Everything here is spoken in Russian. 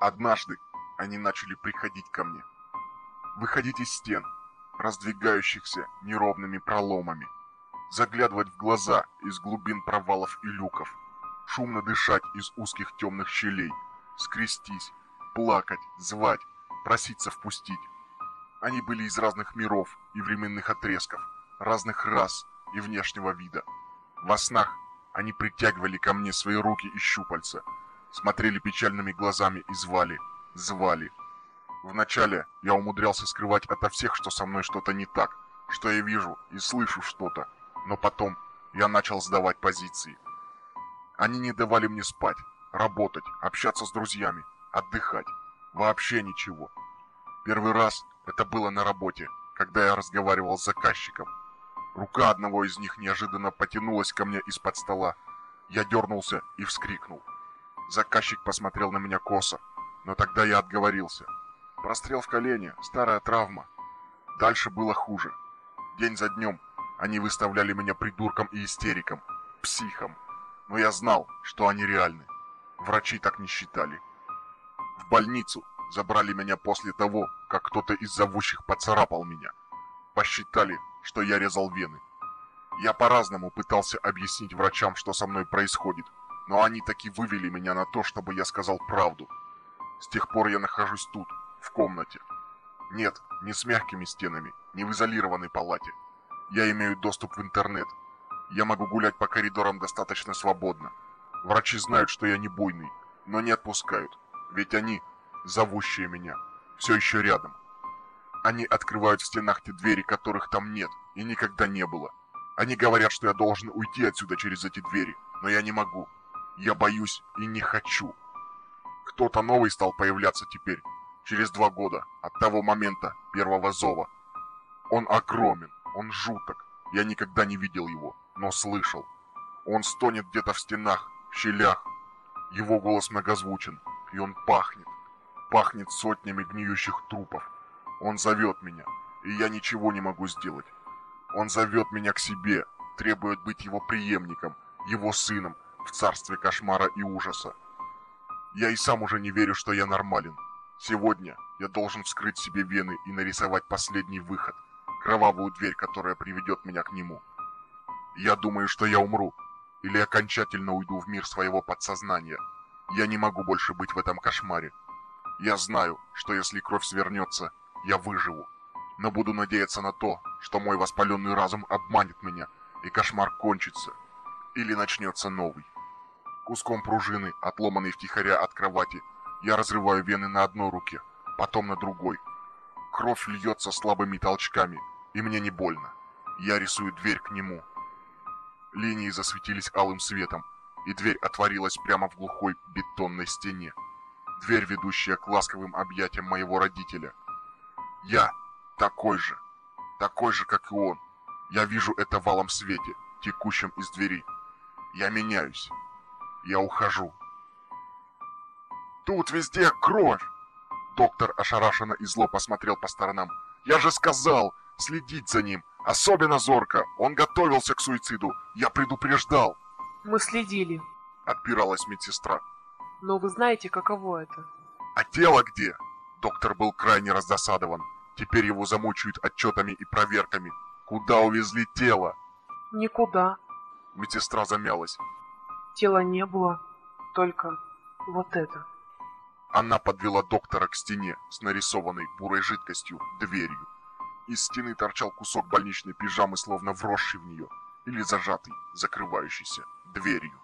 Однажды они начали приходить ко мне. Выходить из стен, раздвигающихся неровными проломами. Заглядывать в глаза из глубин провалов и люков. Шумно дышать из узких темных щелей. Скрестись, плакать, звать, проситься впустить. Они были из разных миров и временных отрезков, разных рас и внешнего вида. Во снах они притягивали ко мне свои руки и щупальца, смотрели печальными глазами и звали, звали. Вначале я умудрялся скрывать ото всех, что со мной что-то не так, что я вижу и слышу что-то, но потом я начал сдавать позиции. Они не давали мне спать, работать, общаться с друзьями, отдыхать, вообще ничего. Первый раз это было на работе, когда я разговаривал с заказчиком. Рука одного из них неожиданно потянулась ко мне из-под стола. Я дернулся и вскрикнул. Заказчик посмотрел на меня косо, но тогда я отговорился. Прострел в колене, старая травма. Дальше было хуже. День за днем они выставляли меня придурком и истериком, психом. Но я знал, что они реальны. Врачи так не считали. В больницу забрали меня после того, как кто-то из зовущих поцарапал меня. Посчитали, что я резал вены. Я по-разному пытался объяснить врачам, что со мной происходит, но они таки вывели меня на то, чтобы я сказал правду. С тех пор я нахожусь тут, в комнате. Нет, не с мягкими стенами, не в изолированной палате. Я имею доступ в интернет. Я могу гулять по коридорам достаточно свободно. Врачи знают, что я не буйный, но не отпускают, ведь они, зовущие меня, все еще рядом. Они открывают в стенах те двери, которых там нет и никогда не было. Они говорят, что я должен уйти отсюда через эти двери, но я не могу. Я боюсь и не хочу. Кто-то новый стал появляться теперь, через два года от того момента первого зова. Он огромен, он жуток. Я никогда не видел его, но слышал. Он стонет где-то в стенах, в щелях. Его голос многозвучен, и он пахнет. Пахнет сотнями гниющих трупов. Он зовет меня, и я ничего не могу сделать. Он зовет меня к себе, требует быть его преемником, его сыном в царстве кошмара и ужаса. Я и сам уже не верю, что я нормален. Сегодня я должен вскрыть себе вены и нарисовать последний выход, кровавую дверь, которая приведет меня к нему. Я думаю, что я умру, или окончательно уйду в мир своего подсознания. Я не могу больше быть в этом кошмаре. Я знаю, что если кровь свернется, я выживу. Но буду надеяться на то, что мой воспаленный разум обманет меня, и кошмар кончится. Или начнется новый. Куском пружины, отломанной втихаря от кровати, я разрываю вены на одной руке, потом на другой. Кровь льется слабыми толчками, и мне не больно. Я рисую дверь к нему. Линии засветились алым светом, и дверь отворилась прямо в глухой бетонной стене. Дверь, ведущая к ласковым объятиям моего родителя. Я такой же, такой же, как и он. Я вижу это в алом свете, текущем из двери. Я меняюсь. Я ухожу. Тут везде кровь. Доктор ошарашенно и зло посмотрел по сторонам. Я же сказал, следить за ним. Особенно зорко. Он готовился к суициду. Я предупреждал. Мы следили. Отпиралась медсестра. Но вы знаете, каково это. А тело где? Доктор был крайне раздосадован. Теперь его замучают отчетами и проверками. Куда увезли тело? Никуда. Медсестра замялась. Тела не было, только вот это. Она подвела доктора к стене с нарисованной бурой жидкостью дверью. Из стены торчал кусок больничной пижамы, словно вросший в нее, или зажатый, закрывающийся дверью.